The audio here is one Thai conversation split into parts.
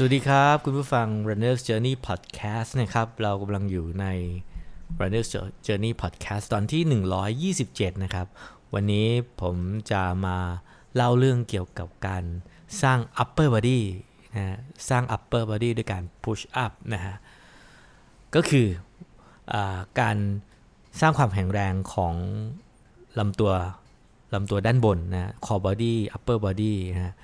สวัสดีครับ คุณผู้ฟัง Runner's Journey Podcast นะครับ เรากำลังอยู่ใน Runner's Journey Podcast ตอนที่ 127 นะครับ วันนี้ผมจะมาเล่าเรื่องเกี่ยวกับการสร้าง upper body นะสร้าง upper body ด้วยการ push up นะฮะ ก็คืออการสร้างความแข็งแรงของลำตัวลำตัวด้านบนนะ core body upper body นะ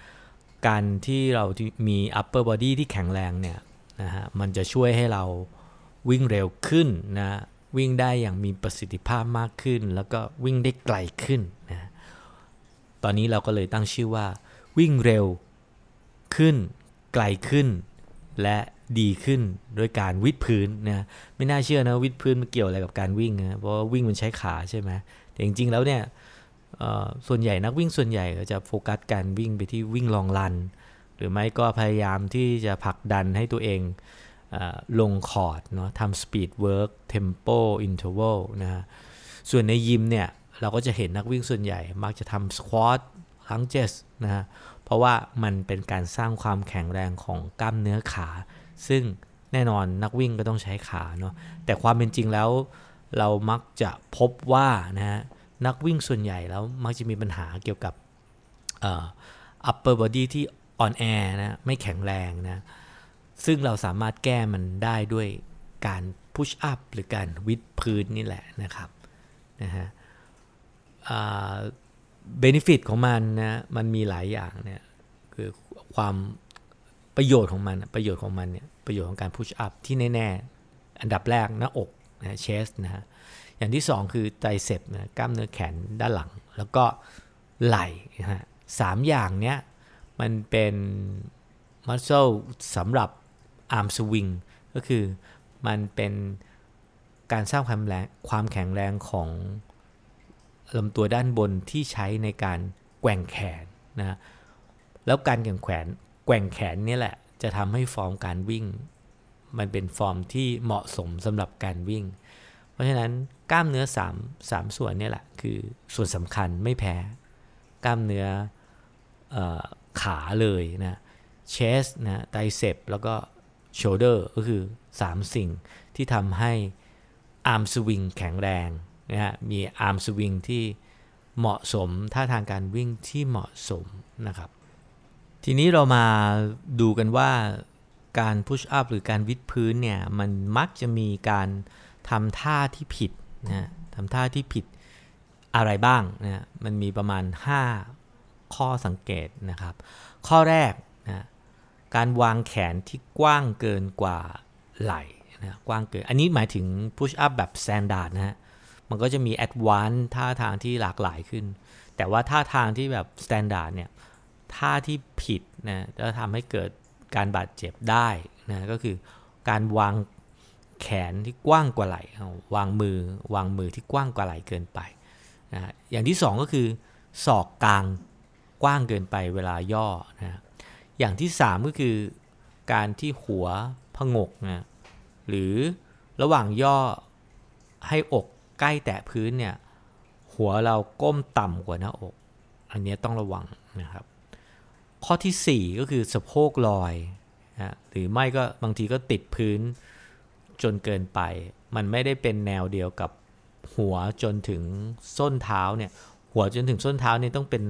การที่เรามี upper body ที่แข็งแรงเนี่ยนะฮะมันจะช่วยให้เราวิ่งเร็วขึ้นนะวิ่งได้อย่างมีประสิทธิภาพมากขึ้น แล้วก็วิ่งได้ไกลขึ้นนะตอนนี้เราก็เลยตั้งชื่อว่า วิ่งเร็วขึ้น ไกลขึ้น และดีขึ้นด้วยการวิดพื้นนะไม่น่าเชื่อนะวิดพื้นมันเกี่ยวอะไรกับการวิ่งนะเพราะว่าวิ่งมันใช้ขาใช่ไหมแต่จริงๆแล้วเนี่ย ส่วนใหญ่นักวิ่งส่วนใหญ่จะโฟกัสการวิ่งไปที่วิ่ง long run หรือไม่ก็พยายามที่จะผลักดันให้ตัวเองลงคอร์ตเนาะทำ speed work tempo interval นะฮะส่วนในยิมเนี่ยเราก็จะเห็นนักวิ่งส่วนใหญ่ มักจะทำ squat lunges นะฮะเพราะว่ามันเป็นการสร้างความแข็งแรงของกล้ามเนื้อขา ซึ่งแน่นอนนักวิ่งก็ต้องใช้ขาเนาะแต่ความเป็นจริงแล้ว เรามักจะพบว่านะฮะ นักวิ่งส่วนใหญ่แล้วมักจะมีปัญหาเกี่ยวกับ upper body ที่อ่อนแอนะไม่แข็งแรงนะ ซึ่งเราสามารถแก้มันได้ด้วยการ push up หรือการวิดพื้นนี่แหละนะครับนะฮะเบนฟิตของมันนะมันมีหลายอย่างเนี่ยคือความประโยชน์ของมันประโยชน์ของมันเนี่ยประโยชน์ของการ push up ที่แน่ ๆ อันดับแรกหน้าอก นะเชสนะฮะอย่างที่ 2 คือไตรเซปนะกล้ามเนื้อแขนด้านหลัง แล้วก็ไหล่นะฮะสามอย่างเนี้ยมันเป็นมัสเซลสำหรับอาร์มสวิงก็คือมันเป็นการสร้างความแรงความแข็งแรงของลำตัวด้านบนที่ใช้ในการแกว่งแขนนะแล้วการแกว่งแขนแกว่งแขนนี่แหละจะทำให้ฟอร์มการวิ่ง มันเป็นฟอร์มที่เหมาะสมสำหรับการวิ่ง เพราะฉะนั้นกล้ามเนื้อ3 3ส่วนนี่แหละคือส่วนสำคัญไม่แพ้ กล้ามเนื้ออขาเลยนะ chest นะ triceps แล้วก็ shoulder ก็คือ 3 สิ่งที่ทำให้ arm swing แข็งแรงนะฮะมี arm swing ที่เหมาะสมท่าทางการวิ่งที่เหมาะสมนะครับ ทีนี้เรามาดูกันว่า การพุชอัพหรือการวิดพื้นเนี่ย มันมักจะมีการทำท่าที่ผิดนะทำท่าที่ผิดอะไรบ้างนะมันมีประมาณ 5 ข้อสังเกตนะครับ ข้อแรกนะการวางแขนที่กว้างเกินกว่าไหล่นะกว้างเกิน อันนี้หมายถึง push up แบบ standard นะฮะมันก็จะมี advance ท่าทางที่หลากหลายขึ้น แต่ว่าท่าทางที่แบบ standard เนี่ยท่าที่ผิดนะจะทำให้เกิด การบาดเจ็บได้นะก็คือการวางแขนที่กว้างกว่าไหล่วางมือวางมือที่กว้างกว่าไหล่เกินไปนะอย่างที่ 2 ก็คือศอกกลางกว้างเกินไปเวลาย่อนะอย่างที่ 3 ก็คือการที่หัวพงกนะหรือระหว่างย่อให้อกใกล้แตะพื้นเนี่ยหัวเราก้มต่ำกว่าหน้าอก อันนี้ต้องระวังนะครับ ข้อที่ 4 ก็คือสะโพกลอยนะหรือไม่ก็บางทีก็ติดพื้นจนเกินไป มันไม่ได้เป็นแนวเดียวกับหัวจนถึงส้นเท้าเนี่ยหัวจนถึงส้นเท้านี่ต้องเป็น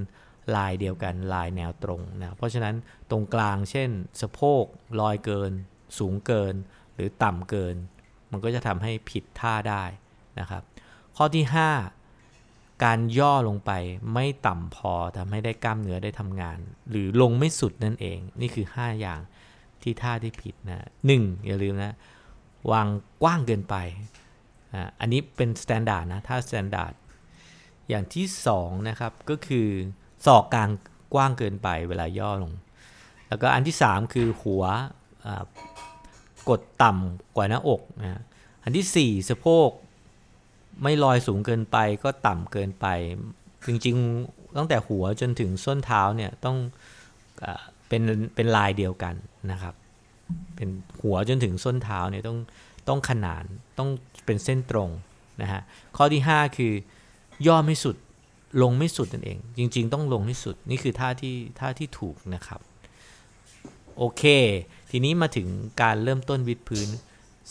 ลายเดียวกันลายแนวตรงนะเพราะฉะนั้นตรงกลางเช่น สะโพกลอยเกิน สูงเกิน หรือต่ำเกิน มันก็จะทำให้ผิดท่าได้นะครับ ข้อที่ 5 การย่อลงไปไม่ต่ำพอทำให้ได้กล้ามเนื้อได้ทำงาน หรือลงไม่สุดนั่นเอง นี่คือ 5 อย่างที่ท่าที่ผิดนะหนึ่งอย่าลืมนะ วางกว้างเกินไปอันนี้เป็น standard นะท่า standardอย่างที่2นะครับก็คือศอกกลางกว้างเกินไปเวลาย่อลง แล้วก็อันที่3คือหัวกดต่ำกว่าหน้าอกนะอันที่4สะโพก ไม่ลอยสูงเกินไปก็ต่ำเกินไป จริงๆตั้งแต่หัวจนถึงส้นเท้าเนี่ยต้องเป็นเป็นลายเดียวกันนะครับ เป็นหัวจนถึงส้นเท้าเนี่ยต้องต้องขนานต้องเป็นเส้นตรงนะฮะข้อที่ 5 คือย่อไม่สุดลงไม่สุดนั่นเอง จริง ๆ ต้องลงที่สุดนี่คือท่าที่ท่าที่ถูกนะครับโอเค ทีนี้มาถึงการเริ่มต้นวิดพื้น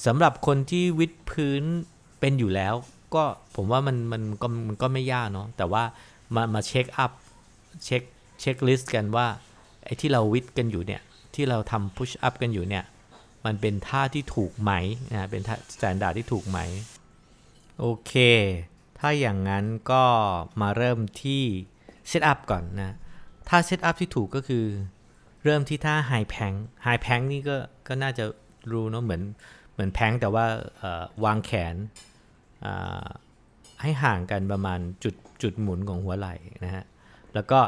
สำหรับคนที่วิดพื้นเป็นอยู่แล้ว ก็ผมว่ามันมันก็มันก็ไม่ยากเนาะแต่ว่ามามา check up check checklist กันว่าไอ้ที่เราวิดกันอยู่เนี่ย ที่เราทำ push up กันอยู่เนี่ย มันเป็นท่าที่ถูกไหมนะเป็นท่า standard ที่ถูกไหม โอเค ถ้าอย่างนั้นก็มาเริ่มที่ set up ก่อนนะถ้า set up ที่ถูกก็คือเริ่มที่ท่า high plank high plank นี่ก็ก็น่าจะรู้เนาะเหมือนเหมือน plank แต่ว่าวางแขน ให้ห่างกันประมาณจุดจุดหมุนของหัวไหล่นะฮะแล้วก็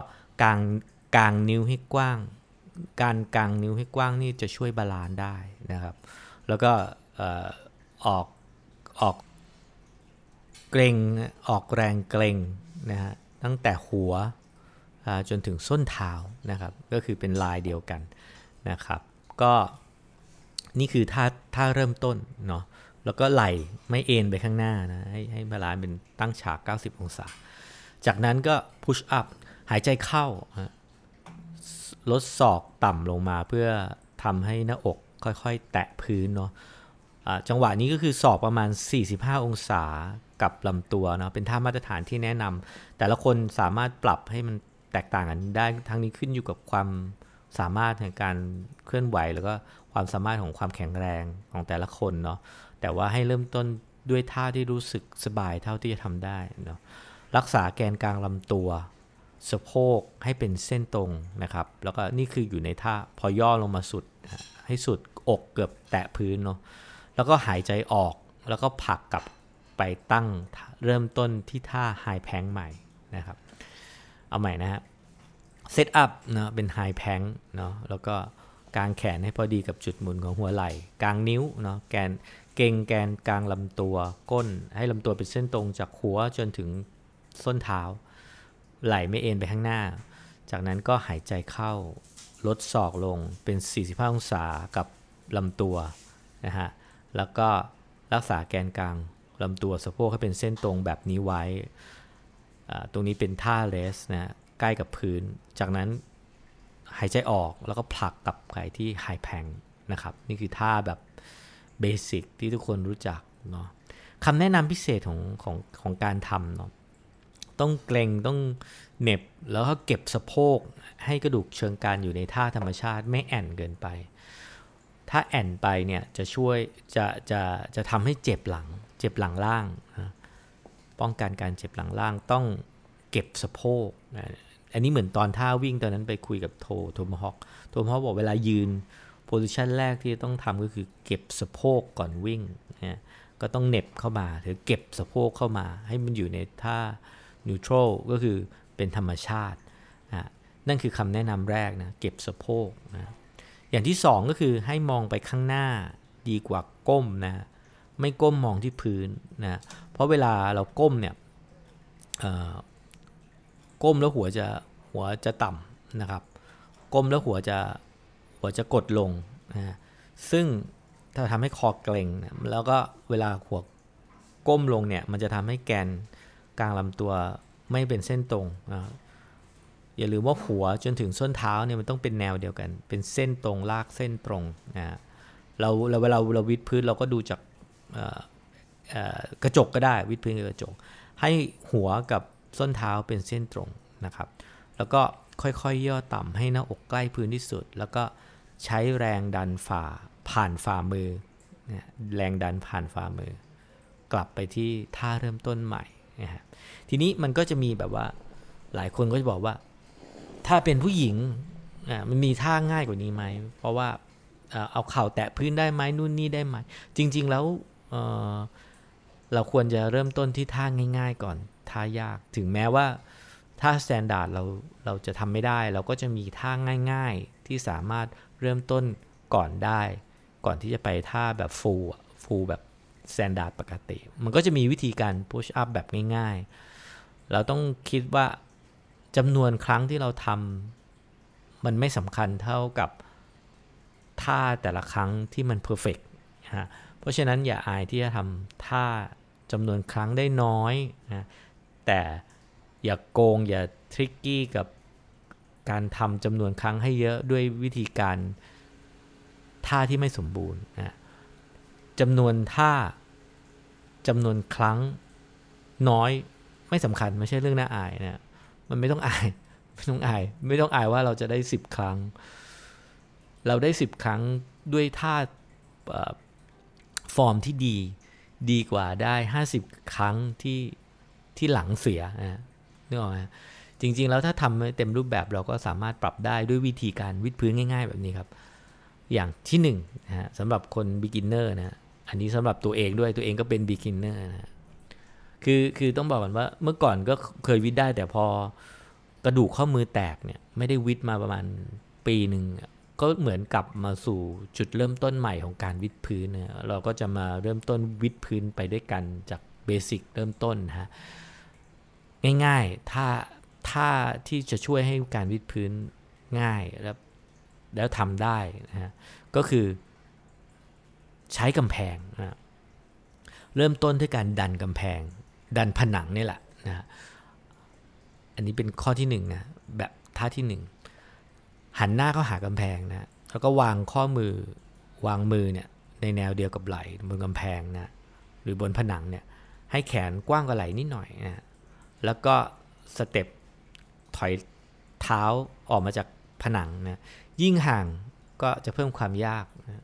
กางกางนิ้วให้กว้าง การกางนิ้วให้กว้างนี่จะช่วย balance ได้นะครับ แล้วก็ออกออกเกร็งออกแรงเกร็งนะฮะตั้งแต่หัวจนถึงส้นเท้านะครับ ก็คือเป็นลายเดียวกันนะครับ ก็นี่คือท่าท่าเริ่มต้นเนาะ แล้วก็ไหล่ไม่เอนไปข้างหน้านะ ให้ให้ balance เป็นตั้งฉาก 90 องศา จากนั้นก็พุชอัพหายใจเข้า ลดศอกต่ำลงมาเพื่อทำให้หน้าอกค่อยๆ แตะพื้นเนาะะจังหวะนี้ก็คือศอกประมาณ 45 องศากับลำตัวเนาะเป็นท่ามาตรฐานที่แนะนำแต่ละคนสามารถปรับให้มันแตกต่างกันได้ทั้งนี้ขึ้นอยู่กับความสามารถในการเคลื่อนไหว แล้วก็ความสามารถของความแข็งแรงของแต่ละคนเนาะ แต่ว่าให้เริ่มต้นด้วยท่าที่รู้สึกสบายเท่าที่จะทำได้เนาะรักษาแกนกลางลำตัวสะโพกให้เป็นเส้นตรงนะครับ แล้วก็นี่คืออยู่ในท่าพอย่อลงมาสุด ให้สุดอกเกือบแตะพื้นเนาะแล้วก็หายใจออกแล้วก็ผลักกลับไปตั้งเริ่มต้นที่ท่า high plank ใหม่นะครับ เอาใหม่นะฮะ set up เนาะเป็น high plankเนาะแล้วก็กางแขนให้พอดีกับจุดหมุนของหัวไหล่ กางนิ้วเนาะแกน เก่งแกนกลางลำตัวก้น ให้ลำตัวเป็นเส้นตรงจากหัวจนถึงส้นเท้า ไหล่ไม่เอ็นไปข้างหน้า จากนั้นก็หายใจเข้า ลดศอกลงเป็น 45 องศากับลำตัวนะฮะแล้วก็รักษาแกนกลางลำตัวสะโพกให้เป็นเส้นตรงแบบนี้ไว้ ตรงนี้เป็นท่าเลสนะใกล้กับพื้น จากนั้นหายใจออกแล้วก็ผลักกลับไปที่ไฮแพงนะครับ นี่คือท่าแบบ เบสิกที่ทุกคนรู้จักเนาะคำแนะนำพิเศษของของของการทำเนาะต้องเกรงต้องเน็บแล้วก็เก็บสะโพกให้กระดูกเชิงการอยู่ในท่าธรรมชาติไม่แอนเกินไป ถ้าแอนไปเนี่ยจะช่วยจะจะจะทำให้เจ็บหลัง เจ็บหลังล่างนะป้องกันการเจ็บหลังล่างต้องเก็บสะโพกนะอันนี้เหมือนตอนท่าวิ่งตอนนั้นไปคุยกับโทโทมฮอกโทมฮอกบอกเวลายืน โพซิชันแรกที่ต้องทำก็คือเก็บสะโพกก่อนวิ่งนะก็ต้องเน็บเข้ามาหรือเก็บสะโพกเข้ามา ให้มันอยู่ในท่านิวทรัลก็คือเป็นธรรมชาตินะนั่นคือคำแนะนำแรกนะเก็บสะโพกนะอย่างที่สองก็คือให้มองไปข้างหน้าดีกว่าก้มนะไม่ก้มมองที่พื้นนะเพราะเวลาเราก้มเนี่ยก้มแล้วหัวจะหัวจะต่ำนะครับ ก้มแล้วหัวจะ หัวจะกดลงนะซึ่งถ้าทำให้คอเกร็งนะแล้วก็เวลาหัวก้มลงเนี่ย มันจะทำให้แกนกลางลำตัวไม่เป็นเส้นตรงนะอย่าลืมว่าหัวจนถึงส้นเท้าเนี่ยมันต้องเป็นแนวเดียวกัน เป็นเส้นตรงลากเส้นตรงนะเราเราเวลาเราวิดพื้นเราก็ดูจากกระจกก็ได้วิดพื้นกับกระจก ให้หัวกับส้นเท้าเป็นเส้นตรงนะครับ แล้วก็ค่อยๆย่อต่ำให้หน้าอกใกล้พื้นที่สุด แล้วก็ ใช้แรงดันฝ่าผ่านฝ่ามือ แรงดันผ่านฝ่ามือ กลับไปที่ท่าเริ่มต้นใหม่นะฮะทีนี้มันก็จะมีแบบว่าหลายคนก็จะบอกว่า ถ้าเป็นผู้หญิงอ่ามันมีท่าง่ายกว่านี้ไหม เพราะว่าเอาเข่าแตะพื้นได้ไหมนู่นนี่ได้ไหม จริง ๆ แล้วเเราควรจะเริ่มต้นที่ท่าง่าย ๆ ก่อนท่ายากถึงแม้ว่าท่า standard เราเราจะทำไม่ได้ เราก็จะมีท่าง่าย ๆ ที่สามารถ เริ่มต้นก่อนได้ ก่อนที่จะไปท่าแบบ full full แบบ standard ปกติ มันก็จะมีวิธีการ push up แบบง่ายๆ เราต้องคิดว่าจำนวนครั้งที่เราทำมันไม่สำคัญเท่ากับท่าแต่ละครั้งที่มันเพอร์เฟกต์ฮะเพราะฉะนั้นอย่าอายที่จะทำท่าจำนวนครั้งได้น้อยนะแต่อย่าโกงอย่าทริกกี้กับ การทำจำนวนครั้งให้เยอะด้วยวิธีการท่าที่ไม่สมบูรณ์นะจำนวนท่าจำนวนครั้งน้อยไม่สำคัญไม่ใช่เรื่องน่าอายนะมันไม่ต้องอายไม่ต้องอาย ไม่ต้องอายว่าเราจะได้สิบครั้ง เราได้สิบครั้งด้วยท่าฟอร์มที่ดีดีกว่าได้ห้าสิบครั้งที่ที่หลังเสียนะนึกออกไหม จริง ๆ แล้วถ้าทำเต็มรูปแบบเราก็สามารถปรับได้ด้วยวิธีการวิดพื้นง่าย ๆ แบบนี้ครับ อย่างที่หนึ่งนะฮะสำหรับคน beginner นะอันนี้สำหรับตัวเองด้วยตัวเองก็เป็น beginner นะคือคือต้องบอกก่อนว่าเมื่อก่อนก็เคยวิดได้ แต่พอกระดูกข้อมือแตกเนี่ยไม่ได้วิดมาประมาณปีหนึ่งก็เหมือนกลับมาสู่จุดเริ่มต้นใหม่ของการวิดพื้นนะเราก็จะมาเริ่มต้นวิดพื้นไปด้วยกันจากเบสิกเริ่มต้นฮะง่ายๆ ถ้า ถ้าที่จะช่วยให้การวิดพื้นง่ายแล้วแล้วทำได้นะฮะก็คือใช้กำแพงนะเริ่มต้นด้วยการดันกำแพง ดันผนังนี่แหละนะอันนี้เป็นข้อที่หนึ่งนะแบบท่าที่หนึ่งหันหน้าเข้าหากำแพงนะแล้วก็วางข้อมือวางมือเนี่ยในแนวเดียวกับไหลบนกำแพงนะหรือบนผนังเนี่ยให้แขนกว้างกว่าไหลนิดหน่อยนะแล้วก็สเต็ป ถอยเท้าออกมาจากผนังนะยิ่งห่างก็จะเพิ่มความยากนะ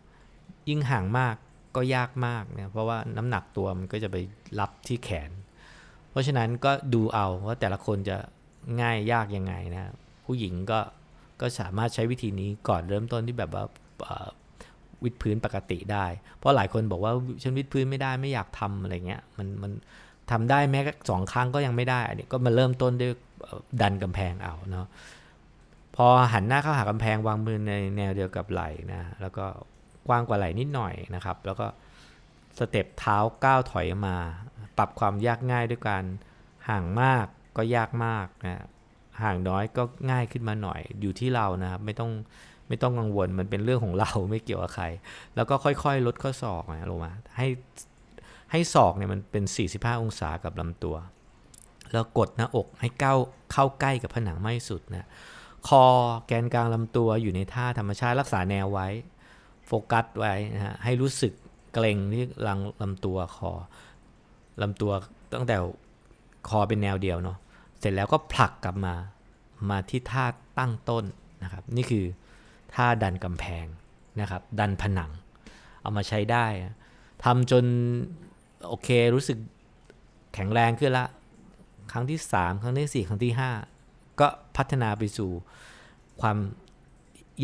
ยิ่งห่างมากก็ยากมากนะเพราะว่าน้ำหนักตัวมันก็จะไปรับที่แขน เพราะฉะนั้นก็ดูเอาว่าแต่ละคนจะง่ายยากยังไงนะผู้หญิงก็ก็สามารถใช้วิธีนี้ก่อนเริ่มต้นที่แบบว่าวิดพื้นปกติได้ เพราะหลายคนบอกว่าฉันวิดพื้นไม่ได้ไม่อยากทำอะไรเงี้ยมันมันทำได้แม้สองครั้งก็ยังไม่ได้อันนี้ก็มาเริ่มต้นด้วย ดันกำแพงเอาเนาะพอหันหน้าเข้าหากำแพงวางมือในแนวเดียวกับไหล่นะแล้วก็กว้างกว่าไหล่นิดหน่อยนะครับ แล้วก็สเต็ปเท้าก้าวถอยมา ปรับความยากง่ายด้วยการห่างมากก็ยากมากนะห่างน้อยก็ง่ายขึ้นมาหน่อยอยู่ที่เรานะครับไม่ต้องไม่ต้องกังวลมันเป็นเรื่องของเราไม่เกี่ยวกับใคร แล้วก็ค่อยๆ ลดข้อศอกนะลงมาให้ให้ศอกเนี่ยมันเป็น 45 องศากับลำตัว แล้วกดหน้าอกให้เก้าเข้าใกล้กับผนังไม่สุดนะคอแกนกลางลำตัวอยู่ในท่าธรรมชาติรักษาแนวไว้ โฟกัสไว้นะฮะให้รู้สึกเกร็งที่ลังลำตัวคอลำตัวตั้งแต่คอเป็นแนวเดียวเนาะเสร็จแล้วก็ผลักกลับมามาที่ท่าตั้งต้นนะครับนี่คือท่าดันกำแพงนะครับดันผนัง เอามาใช้ได้ทำจนโอเครู้สึกแข็งแรงขึ้นละ ครั้งที่ 3 ครั้งที่ 4 ครั้งที่ 5 ก็พัฒนาไปสู่ความ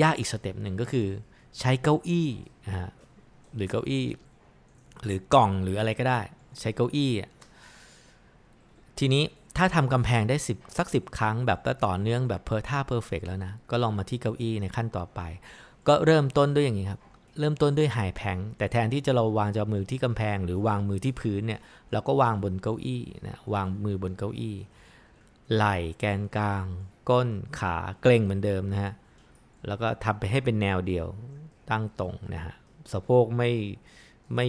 ยากอีกสเต็ปหนึ่งก็คือใช้เก้าอี้นะฮะหรือเก้าอี้ หรือกล่องหรืออะไรก็ได้ ใช้เก้าอี้ ทีนี้ถ้าทำกำแพงได้สิบสักสิบครั้งแบบต่อเนื่องแบบ per ท่า perfect แล้วนะ ก็ลองมาที่เก้าอี้ในขั้นต่อไป ก็เริ่มต้นด้วยอย่างนี้ครับ เริ่มต้นด้วย high plank แต่แทนที่จะเราวางจะมือที่กำแพง หรือวางมือที่พื้นเนี่ยเราก็วางบนเก้าอี้นะวางมือบนเก้าอี้ ไหล่แกนกลาง ก้นขาเกร็งเหมือนเดิมนะฮะแล้วก็ทำไปให้เป็นแนวเดียวตั้งตรงนะฮะสะโพกไม่ไม่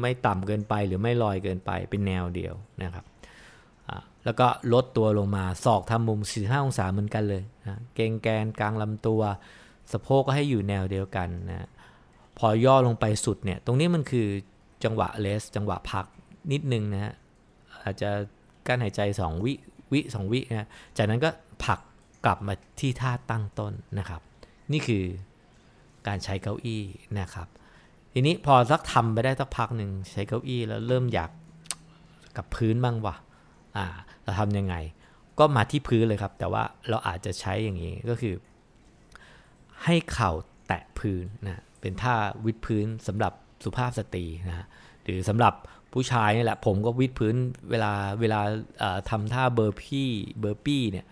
ไม่ต่ำเกินไปหรือไม่ลอยเกินไปเป็นแนวเดียวนะครับแล้วก็ลดตัวลงมาศอกทำมุม 45 องศาเหมือนกันเลยนะเกงแกนกลางลำตัว สะโพกก็ให้อยู่แนวเดียวกันนะ พอย่อลงไปสุดเนี่ย ตรงนี้มันคือจังหวะเลส จังหวะพักนิดนึงนะฮะ อาจจะกั้นหายใจ 2 วิวิสองวินะ จากนั้นก็ผักกลับมาที่ท่าตั้งต้นนะครับ นี่คือการใช้เก้าอี้นะครับ ทีนี้พอสักทำไปได้สักพักหนึ่งใช้เก้าอี้แล้วเริ่มอยากกับพื้นบ้างวะ่ะเราทำยังไง ก็มาที่พื้นเลยครับ แต่ว่าเราอาจจะใช้อย่างนี้ก็คือ ให้เข่าแตะพื้นนะ เป็นท่าวิดพื้นสำหรับสุภาพสตรีนะหรือสำหรับผู้ชายนี่แหละ ผมก็วิดพื้นเวลาเวลาทำท่าเบอร์พี่เบอร์ปี้เนี่ย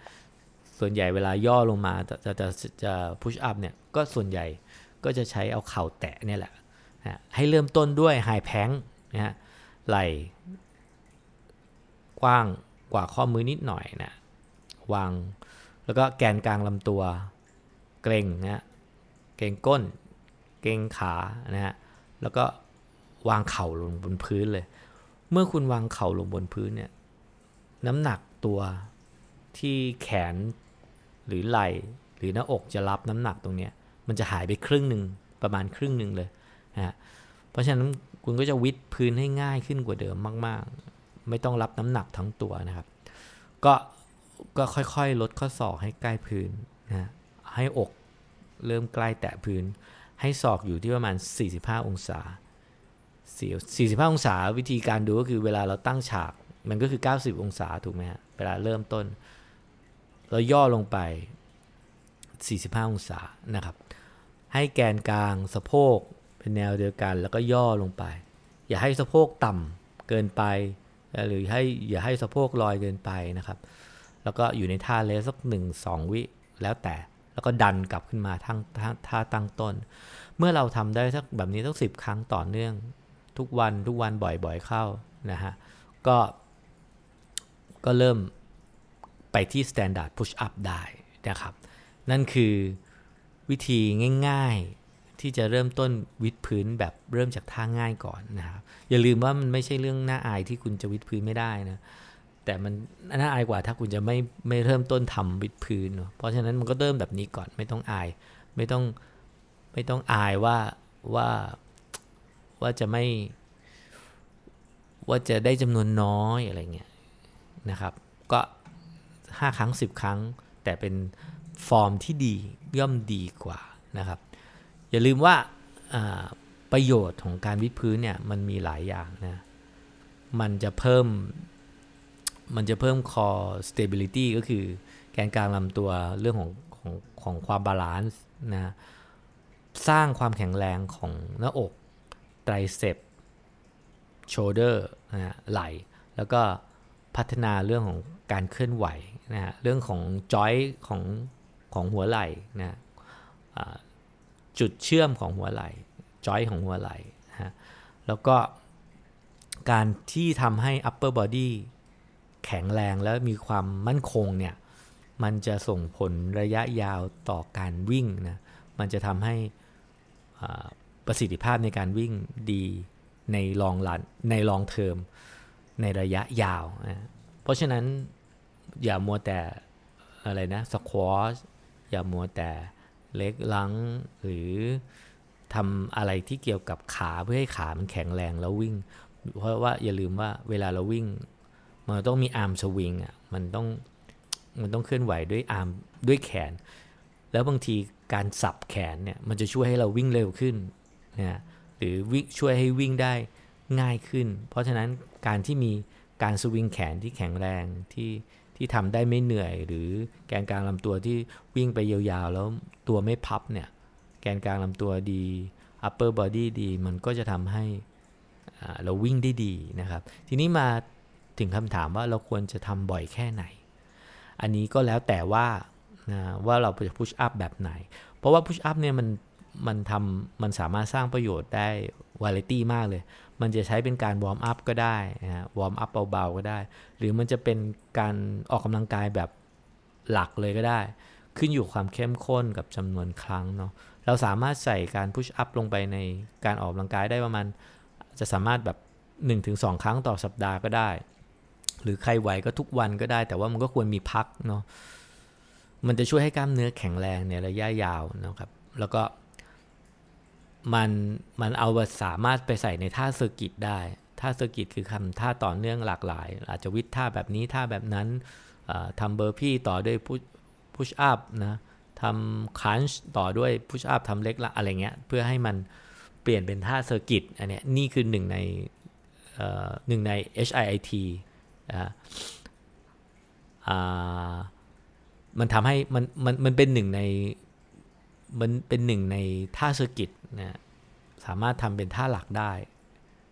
ส่วนใหญ่เวลาย่อลงมาจะจะจะจะพุชอัพเนี่ยก็ส่วนใหญ่ก็จะใช้เอาเข่าแตะเนี่ยแหละนะให้เริ่มต้นด้วยไฮแพงนะฮะไหลกว้างกว่าข้อมือนิดหน่อยนะวางแล้วก็แกนกลางลำตัวเกรงนะเกรงก้น กรงขานะฮะแล้วก็วางเข่าลงบนพื้นเลย เมื่อคุณวางเข่าลงบนพื้นเนี่ยน้ำหนักตัวที่แขนหรือไหล่หรือหน้าอกจะรับน้ำหนักตรงนี้มันจะหายไปครึ่งหนึ่งประมาณครึ่งหนึ่งเลยนะฮะเพราะฉะนั้นคุณก็จะวิดพื้นให้ง่ายขึ้นกว่าเดิมมาก ๆ ไม่ต้องรับน้ำหนักทั้งตัวนะครับ ก็ก็ค่อยๆ ลดข้อศอกให้ใกล้พื้นนะให้อกเริ่มใกล้แตะพื้น ให้ศอกอยู่ที่ประมาณ 45 องศา 45 องศาวิธีการดูก็คือเวลาเราตั้งฉาก มันก็คือ 90 องศาถูกไหมฮะเวลาเริ่มต้น เราย่อลงไป 45 องศานะครับ ให้แกนกลางสะโพกเป็นแนวเดียวกันแล้วก็ย่อลงไป อย่าให้สะโพกต่ำเกินไป หรือให้อย่าให้สะโพกลอยเกินไปนะครับ แล้วก็อยู่ในท่าเลสสักหนึ่งสองวิแล้วแต่ แล้วก็ดันกลับขึ้นมาทั้งท่าตั้งต้น เมื่อเราทำได้สักแบบนี้สักสิบครั้งต่อเนื่อง ทุกวันทุกวันบ่อยๆเข้านะฮะก็ก็เริ่มไปที่ standard push up ได้นะครับ นั่นคือวิธีง่ายๆที่จะเริ่มต้นวิดพื้นแบบเริ่มจากท่าง่ายก่อนนะครับ อย่าลืมว่ามันไม่ใช่เรื่องน่าอายที่คุณจะวิดพื้นไม่ได้นะ แต่มันน่าอายกว่าถ้าคุณจะไม่ไม่เริ่มต้นทำวิดพื้นเนาะเพราะฉะนั้นมันก็เริ่มแบบนี้ก่อนไม่ต้องอาย ไม่ต้องไม่ต้องอายว่าว่าว่าจะไม่ว่าจะได้จำนวนน้อยอะไรเงี้ยนะครับ ก็ 5 ครั้ง 10 ครั้ง แต่เป็นฟอร์มที่ดีย่อมดีกว่านะครับ อย่าลืมว่าประโยชน์ของการวิดพื้นเนี่ยมันมีหลายอย่างนะ มันจะเพิ่ม มันจะเพิ่ม core stability ก็คือแกนกลางลำตัวเรื่องของของของความ balance นะสร้างความแข็งแรงของหน้าอก triceps shoulder นะไหล่แล้วก็พัฒนาเรื่องของการเคลื่อนไหวนะเรื่องของจอยของของหัวไหล่นะจุดเชื่อมของหัวไหล่จอยของหัวไหล่นะแล้วก็การที่ทำให้ upper body แข็งแรงแล้วมีความมั่นคงเนี่ยมันจะส่งผลระยะยาวต่อการวิ่งนะมันจะทำให้ประสิทธิภาพในการวิ่งดีในลองลันในลองเทอมในระยะยาวนะเพราะฉะนั้นอย่ามัวแต่อะไรนะสควอชอย่ามัวแต่เล็กลังหรือทำอะไรที่เกี่ยวกับขาเพื่อให้ขามันแข็งแรงแล้ววิ่ง เพราะว่าอย่าลืมว่าเวลาเราวิ่ง มันต้องมีอาร์มสวิงอะมันต้องมันต้องเคลื่อนไหวด้วยอาร์มด้วยแขน แล้วบางทีการสับแขนเนี่ยมันจะช่วยให้เราวิ่งเร็วขึ้นนะหรือวิ่งช่วยให้วิ่งได้ง่ายขึ้น เพราะฉะนั้นการที่มีการสวิงแขนที่แข็งแรงที่ที่ทำได้ไม่เหนื่อย หรือแกนกลางลำตัวที่วิ่งไปยาวๆ แล้วตัวไม่พับเนี่ยแกนกลางลำตัวดี upper body ดี มันก็จะทำให้เราวิ่งได้ดีนะครับ ทีนี้มา ถึงคำถามว่าเราควรจะทำบ่อยแค่ไหน อันนี้ก็แล้วแต่ว่านะว่าเราจะ push up แบบไหน เพราะว่า push up เนี่ยมันมันทำมันสามารถสร้างประโยชน์ได้วาไรตี้มากเลย มันจะใช้เป็นการ warm up ก็ได้นะ warm up เบาๆก็ได้ หรือมันจะเป็นการออกกำลังกายแบบหลักเลยก็ได้ ขึ้นอยู่ความเข้มข้นกับจำนวนครั้งเนาะ เราสามารถใส่การ push up ลงไปในการออกกำลังกายได้ประมาณ จะสามารถแบบ 1-2 ครั้งต่อสัปดาห์ก็ได้ หรือใครไหวก็ทุกวันก็ได้ แต่ว่ามันก็ควรมีพักเนาะมันจะช่วยให้กล้ามเนื้อแข็งแรงในระยะยาวนะครับ แล้วก็มันมันเอาสามารถไปใส่ในท่า circuit ได้ ท่า circuit คือคำท่าต่อเนื่องหลากหลาย อาจจะวิดท่าแบบนี้ท่าแบบนั้นทำ burpee ต่อด้วย push up นะทำ crunch ต่อด้วย push up ทำ leg raise อะไรเงี้ย เพื่อให้มันเปลี่ยนเป็นท่า circuit อันเนี้ยนี่คือหนึ่งในหนึ่งใน HIIT มันทำให้มันมันมันเป็นหนึ่งในมันเป็นหนึ่งในท่า circuit นะสามารถทำเป็นท่าหลักได้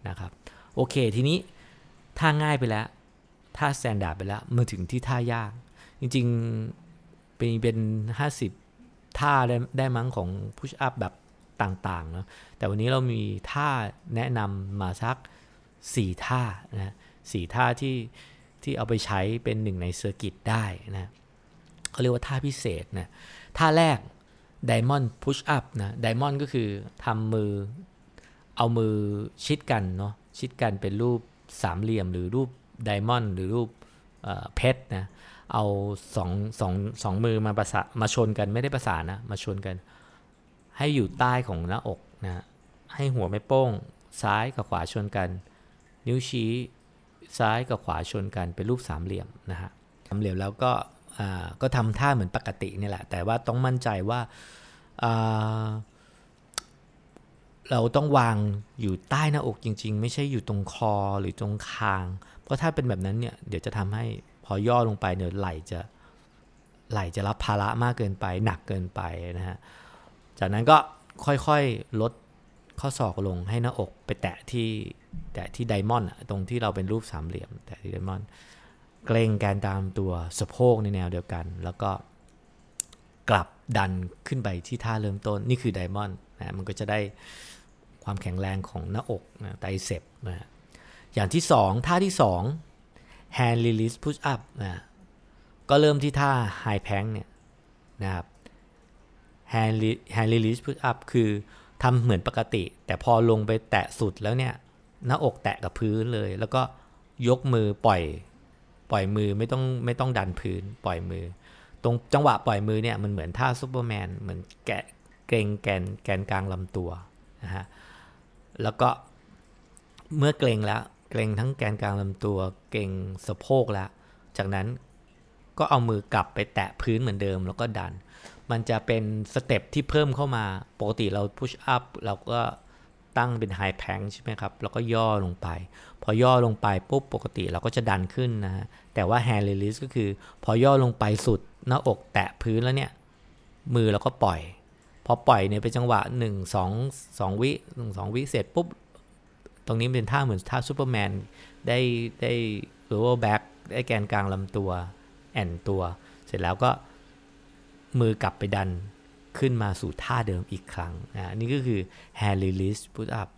นะครับ โอเคทีนี้ท่าง่ายไปแล้ว ท่า standard ไปแล้วมาถึงที่ท่ายาก จริงๆ เป็นเป็น 50 ท่าได้ได้มั้งของ push up แบบต่างๆนะแต่วันนี้เรามีท่าแนะนำมาสัก 4 ท่านะ สี่ท่าที่ที่เอาไปใช้เป็นหนึ่งใน circuit ได้นะเขาเรียกว่าท่าพิเศษนะท่าแรก Diamond Push Up นะ Diamond ก็คือทำมือเอามือชิดกันเนาะชิดกันเป็นรูปสามเหลี่ยมหรือรูป diamond หรือรูปเพชรนะเอาสองสองสองมือมาประสามาชนกันไม่ได้ประสานนะมาชนกัน ให้อยู่ใต้ของหน้าอกนะให้หัวไม่โป้ง ซ้ายกับขวาชนกัน นิ้วชี้ ซ้ายกับขวาชนกันเป็นรูปสามเหลี่ยมนะฮะสามเหลี่ยมแล้วก็ก็ทำท่าเหมือนปกตินี่แหละ แต่ว่าต้องมั่นใจว่าเราต้องวางอยู่ใต้หน้าอกจริง ๆ ไม่ใช่อยู่ตรงคอหรือตรงคาง เพราะถ้าเป็นแบบนั้นเนี่ยเดี๋ยวจะทำให้พอย่อลงไปเนี่ยไหลจะไหลจะรับภาระมากเกินไปหนักเกินไปนะฮะ จากนั้นก็ค่อยๆลดข้อศอกลงให้หน้าอกไปแตะที่ แตะที่ไดมอนด์ตรงที่เราเป็นรูปสามเหลี่ยม แตะที่ไดมอนด์เกรงแกนตามตัวสะโพกในแนวเดียวกัน แล้วก็กลับดันขึ้นไปที่ท่าเริ่มต้นนี่คือไดมอนด์นะมันก็จะได้ความแข็งแรงของหน้าอกนะไตเซปนะอย่างที่ 2 ท่าที่ 2 hand release push up นะก็เริ่มที่ท่า high plank เนี่ยนะครับ hand hand release push up คือทำเหมือนปกติ แต่พอลงไปแตะสุดแล้วเนี่ย หน้าอกแตะกับพื้นเลย แล้วก็ยกมือปล่อย ปล่อยมือไม่ต้องไม่ต้องดันพื้น ปล่อยมือ ตรงจังหวะปล่อยมือเนี่ยมันเหมือนท่าซูเปอร์แมนเหมือนแกะเกร็งแกนแกนกลางลำตัวนะฮะแล้วก็เมื่อเกร็งแล้ว เกร็งทั้งแกนกลางลำตัว เกร็งสะโพกแล้ว จากนั้นก็เอามือกลับไปแตะพื้นเหมือนเดิมแล้วก็ดัน มันจะเป็น step ที่เพิ่มเข้ามา ปกติเรา push up เราก็ ตั้งเป็น high plank ใช่ไหมครับ แล้วก็ย่อลงไป พอย่อลงไปปุ๊บปกติเราก็จะดันขึ้นนะฮะ แต่ว่า hand release ก็คือ พอย่อลงไปสุดหน้าอกแตะพื้นแล้วเนี่ย มือเราก็ปล่อย พอปล่อยเนี่ยเป็นจังหวะ 1 2 2 วิ1 2 วิเสร็จปุ๊บ ตรงนี้เป็นท่าเหมือนท่าซูเปอร์แมนได้ได้หรือว่าแบ็กได้แกนกลางลำตัว แอนตัว เสร็จแล้วก็มือกลับไปดัน ขึ้นมาสู่ท่าเดิมอีกครั้งนะนี่ก็คือ hand release put up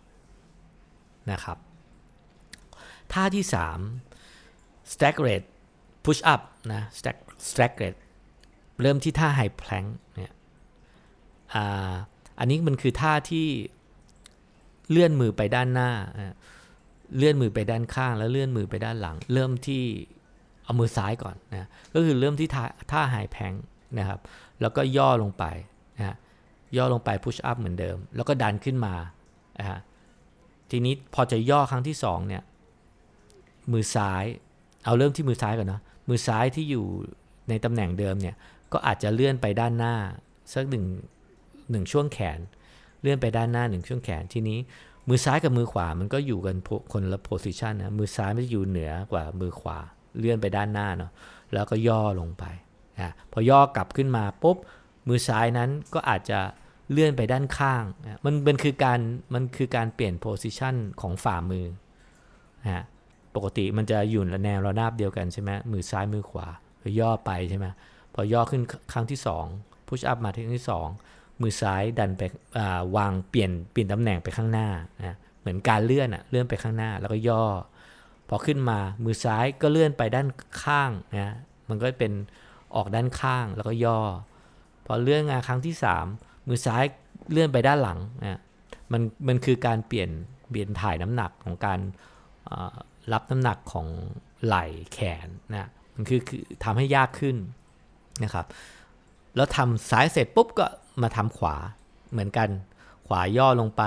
นะครับ ท่าที่ 3 stack rate push up นะ stack stack rate เริ่มที่ท่า high plank เนี่ยอันนี้มันคือท่าที่เลื่อนมือไปด้านหน้า เลื่อนมือไปด้านข้างแล้วเลื่อนมือไปด้านหลัง เริ่มที่เอามือซ้ายก่อนนะ ก็คือเริ่มที่ท่าท่าไฮแพงนะครับ แล้วก็ย่อลงไป นะย่อลงไปพุชอัพเหมือนเดิม แล้วก็ดันขึ้นมานะฮะทีนี้พอจะย่อครั้งที่2เนี่ยมือซ้ายเอาเริ่มที่มือซ้ายก่อนนะมือซ้ายที่อยู่ในตำแหน่งเดิมเนี่ยก็อาจจะเลื่อนไปด้านหน้าสักหนึ่งหนึ่งช่วงแขน เลื่อนไปด้านหน้าหนึ่งช่วงแขนทีนี้ มือซ้ายกับมือขวามันก็อยู่กันคนละโพสิชันนะมือซ้ายมันจะอยู่เหนือกว่ามือขวา เลื่อนไปด้านหน้าเนาะแล้วก็ย่อลงไปนะพอย่อกลับขึ้นมาปุ๊บ มือซ้ายนั้นก็อาจจะเลื่อนไปด้านข้าง มันมันคือการมันคือการเปลี่ยนโพสิชันของฝ่ามือนะปกติมันจะอยู่ในแนวระนาบเดียวกันใช่ไหมมือซ้ายมือขวาย่อไปใช่ไหมพอย่อขึ้นครั้งที่2 push up มาที่ที่ 2 มือซ้ายดันไปวางเปลี่ยนเปลี่ยนตำแหน่งไปข้างหน้านะเหมือนการเลื่อนอะเลื่อนไปข้างหน้าแล้วก็ย่อ พอขึ้นมามือซ้ายก็เลื่อนไปด้านข้างนะมันก็เป็นออกด้านข้างแล้วก็ย่อ พอเลื่อนงาครั้งที่ 3 มือซ้ายเลื่อนไปด้านหลังนะมันมันคือการเปลี่ยนเปลี่ยนถ่ายน้ำหนักของการรับน้ำหนักของไหล่แขนนะมันคือคือทำให้ยากขึ้นนะครับ แล้วทำซ้ายเสร็จปุ๊บก็มาทำขวาเหมือนกันขวาย่อลงไป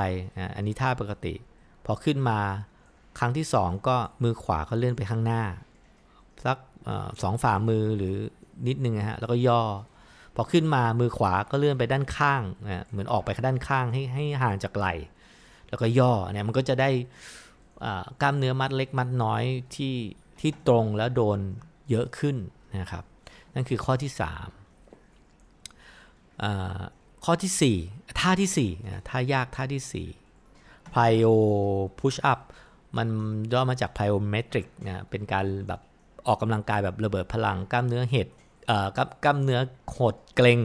อันนี้ท่าปกติ พอขึ้นมาครั้งที่ 2 ก็มือขวาก็เลื่อนไปข้างหน้าสักสองฝ่ามือหรือนิดนึงนะฮะแล้วก็ย่อ พอขึ้นมามือขวาก็เลื่อนไปด้านข้างนะเหมือนออกไปด้านข้างให้ให้ห่างจากไหล่ แล้วก็ย่อเนี่ยมันก็จะได้กล้ามเนื้อมัดเล็กมัดน้อยที่ที่ตรงแล้วโดนเยอะขึ้นนะครับ นั่นคือข้อที่3ข้อที่ 4 ท่าที่4ท่ายากท่าที่ 4 plyo push up มันย่อมาจาก plyometric นะเป็นการแบบออกกำลังกายแบบระเบิดพลังกล้ามเนื้อเห็ด กล้ามเนื้อหดเกรง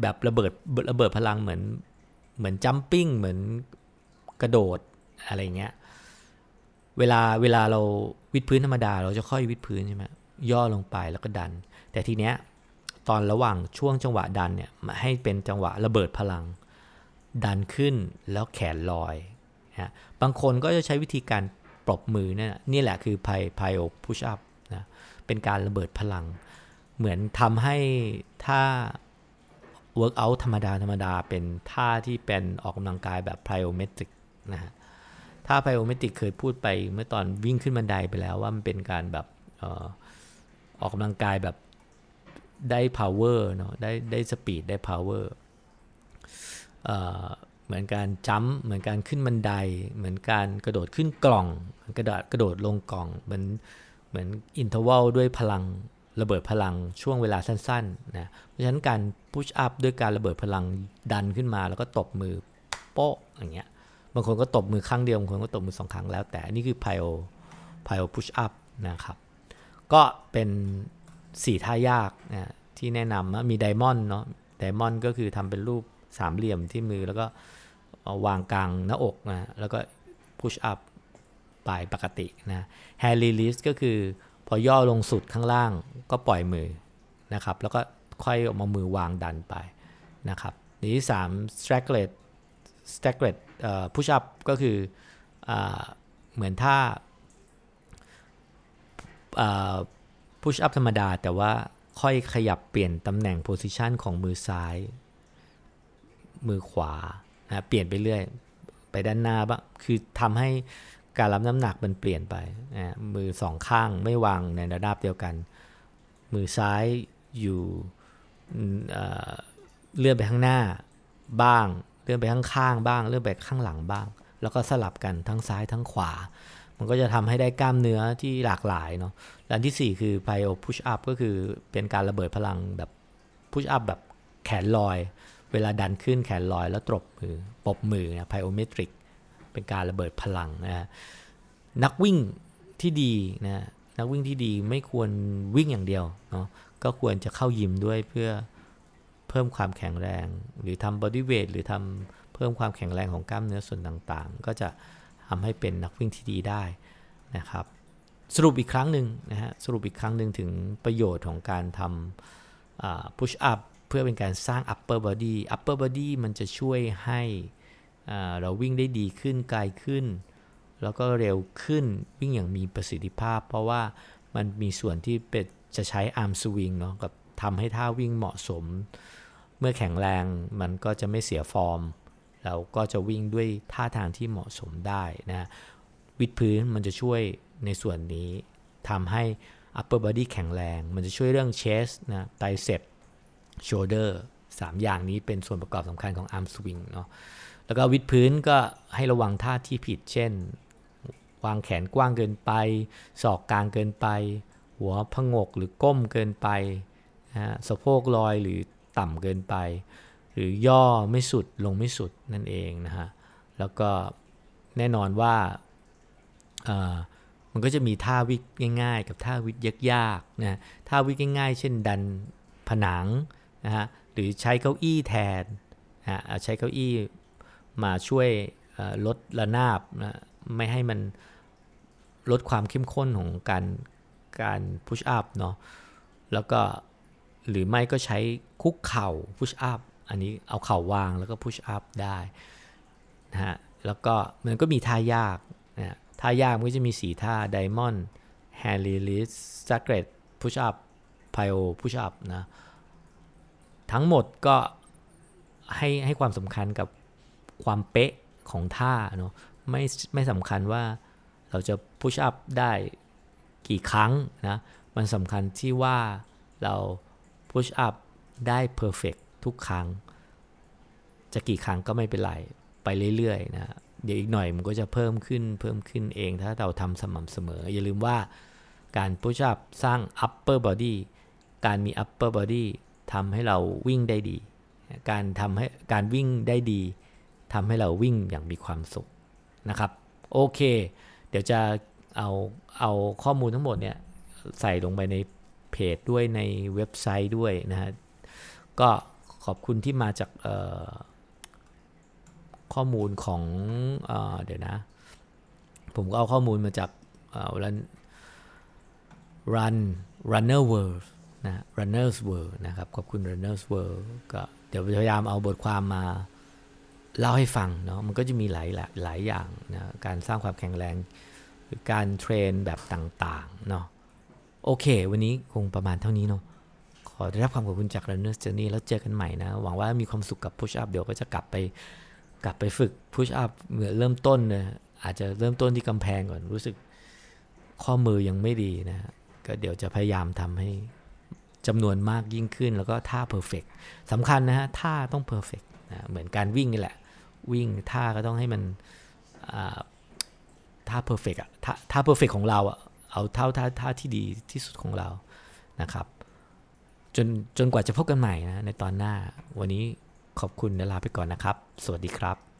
แบบระเบิดระเบิดพลังเหมือนเหมือนจัมปิ้งเหมือนกระโดดอะไรเงี้ย เวลาเวลาเราวิดพื้นธรรมดา เราจะค่อยวิดพื้นใช่ไหมย่อลงไปแล้วก็ดัน แต่ทีเนี้ยตอนระหว่างช่วงจังหวะดันเนี่ยให้เป็นจังหวะระเบิดพลัง ดันขึ้นแล้วแขนลอยนะบางคนก็จะใช้วิธีการปรบมือนี่นี่แหละคือไพไพโอพุชอัพ นะเป็นการระเบิดพลัง เหมือนทำให้ถ้า workout ธรรมดาธรรมดาเป็นท่าที่เป็นออกกำลังกายแบบ plyometric นะฮะท่า plyometric เคยพูดไปเมื่อตอนวิ่งขึ้นบันไดไปแล้วว่ามันเป็นการแบบออออกกำลังกายแบบได้ power เนาะได้ได้ speed ได้ power เหมือนการจัมเหมือนการขึ้นบันได เหมือนการกระโดดขึ้นกล่องกระโดดกระโดดลงกล่อง เหมือน เหมือน interval ด้วยพลังระเบิดพลังช่วงเวลาสั้นๆนะเพราะฉะนั้นการ push up ด้วยการระเบิดพลังดันขึ้นมา แล้วก็ตบมือโป๊ะอย่างเงี้ยบางคนก็ตบมือครั้งเดียวบางคนก็ตบมือสองครั้งแล้ว แต่นี่คือ plyo plyo push up นะครับก็เป็นสี่ท่ายากนะที่แนะนำมี diamond เนาะ diamond ก็คือทำเป็นรูปสามเหลี่ยมที่มือแล้วก็วางกลางหน้าอกนะแล้วก็ push up ปลายปกตินะ hand release ก็คือพอย่อลงสุดข้างล่างก็ปล่อยมือนะครับแล้วก็ค่อยออกมามือวางดันไปนะครับที่สาม staggered staglet push up ก็คืออเหมือนท่า push up ธรรมดา แต่ว่าค่อยขยับเปลี่ยนตำแหน่ง position ของมือซ้าย มือขวานะเปลี่ยนไปเรื่อย ไปด้านหน้าบ้างคือทำให้ การรับน้ำหนักมันเปลี่ยนไปนะมือสองข้างไม่วางในระดับเดียวกัน มือซ้ายอยู่เลื่อนไปข้างหน้าบ้าง เลื่อนไปข้างข้างบ้าง เลื่อนไปข้างหลังบ้าง แล้วก็สลับกันทั้งซ้ายทั้งขวา มันก็จะทำให้ได้กล้ามเนื้อที่หลากหลายเนาะและที่ 4 คือ p โอ push up ก็คือเป็นการระเบิดพลังแบบ push up แบบแขนลอย เวลาดันขึ้นแขนลอยแล้วตบมือปบมือนะ plyometric เป็นการระเบิดพลังนะนักวิ่งที่ดีนะนักวิ่งที่ดีไม่ควรวิ่งอย่างเดียวเนาะก็ควรจะเข้ายิมด้วยเพื่อเพิ่มความแข็งแรง หรือทำบอดี้เวทหรือทำเพิ่มความแข็งแรงของกล้ามเนื้อส่วนต่างๆ ก็จะทำให้เป็นนักวิ่งที่ดีได้นะครับสรุปอีกครั้งหนึ่งนะฮะสรุปอีกครั้งหนึ่งถึงประโยชน์ของการทำ push up เพื่อเป็นการสร้าง upper body upper body มันจะช่วยให้ เราวิ่งได้ดีขึ้นไกลขึ้น แล้วก็เร็วขึ้นวิ่งอย่างมีประสิทธิภาพ เพราะว่ามันมีส่วนที่เป็นจะใช้อาร์มสวิงเนาะกับทำให้ท่าวิ่งเหมาะสม เมื่อแข็งแรงมันก็จะไม่เสียฟอร์ม เราก็จะวิ่งด้วยท่าทางที่เหมาะสมได้นะวิดพื้นมันจะช่วยในส่วนนี้ทำให้ upper body แข็งแรง มันจะช่วยเรื่อง chest นะ tricep shoulder 3 อย่างนี้เป็นส่วนประกอบสำคัญของ arm swing เนาะแล้วก็วิดพื้นก็ให้ระวังท่าที่ผิด เช่น วางแขนกว้างเกินไป ศอกกลางเกินไป หัวพงกหรือก้มเกินไปนะสะโพกลอยหรือต่ำเกินไป หรือย่อไม่สุดลงไม่สุดนั่นเองนะฮะแล้วก็แน่นอนว่ามันก็จะมีท่าวิกง่าย ๆ กับท่าวิกยากๆนะท่าวิกง่าย ๆ เช่นดันผนังนะฮะ หรือใช้เก้าอี้แทนนะใช้เก้าอี้มาช่วยลดระนาบนะไม่ให้มันลดความเข้มข้นของการการพุชอัพเนาะแล้วก็หรือไม่ก็ใช้คุกเข่าพุชอัพอันนี้เอาเข่าวางแล้วก็พุชอัพได้นะฮะแล้วก็มันก็มีท่ายากนะท่ายากมันก็จะมีสีท่าไดมอนด์hand release staggered push up plyo push up นะ ทั้งหมดก็ให้ให้ความสำคัญกับความเป๊ะของท่าเนาะไม่ไม่สำคัญว่าเราจะ push up ได้กี่ครั้งนะมันสำคัญที่ว่าเรา push up ได้ perfect ทุกครั้ง จะกี่ครั้งก็ไม่เป็นไร ไปเรื่อยๆนะเดี๋ยวอีกหน่อยมันก็จะเพิ่มขึ้นเพิ่มขึ้นเองถ้าเราทำสม่ำเสมอ อย่าลืมว่าการพุชอัพสร้าง upper body การมี upper body ทำให้เราวิ่งได้ดี การทำให้การวิ่งได้ดีทำให้เราวิ่งอย่างมีความสุขนะครับ โอเค เดี๋ยวจะเอาเอาข้อมูลทั้งหมดเนี่ยใส่ลงไปในเพจด้วยในเว็บไซต์ด้วยนะฮะก็ขอบคุณที่มาจากข้อมูลของเอเดี๋ยวนะ ผมก็เอาข้อมูลมาจากรัน run runner world นะ runners world นะครับ ขอบคุณ runners world ก็เดี๋ยวพยายามเอาบทความมาเล่าให้ฟังเนาะ มันก็จะมีหลายหลายอย่างนะ การสร้างความแข็งแรงหรือการเทรนแบบต่างๆ เนาะ โอเค วันนี้คงประมาณเท่านี้เนาะ ขอได้รับความขอบคุณจาก Runner's Journey แล้วเจอกันใหม่นะ หวังว่ามีความสุขกับ Push Up เดี๋ยวก็จะกลับไปกลับไปฝึก Push Up เหมือนเริ่มต้นเลยอาจจะเริ่มต้นที่กำแพงก่อน รู้สึกข้อมือยังไม่ดีนะ ก็เดี๋ยวจะพยายามทำให้ จำนวนมากยิ่งขึ้น แล้วก็ท่า perfect สำคัญนะฮะท่าต้อง perfect นะเหมือนการวิ่งนี่แหละ วิ่งท่าก็ต้องให้มันท่าเพอร์เฟกอะท่าท่าเพอร์เฟกของเราอะเอาเท่าท่าท่าที่ดีที่สุดของเรานะครับจนจนกว่าจะพบกันใหม่นะในตอนหน้า วันนี้ขอบคุณและลาไปก่อนนะครับ สวัสดีครับ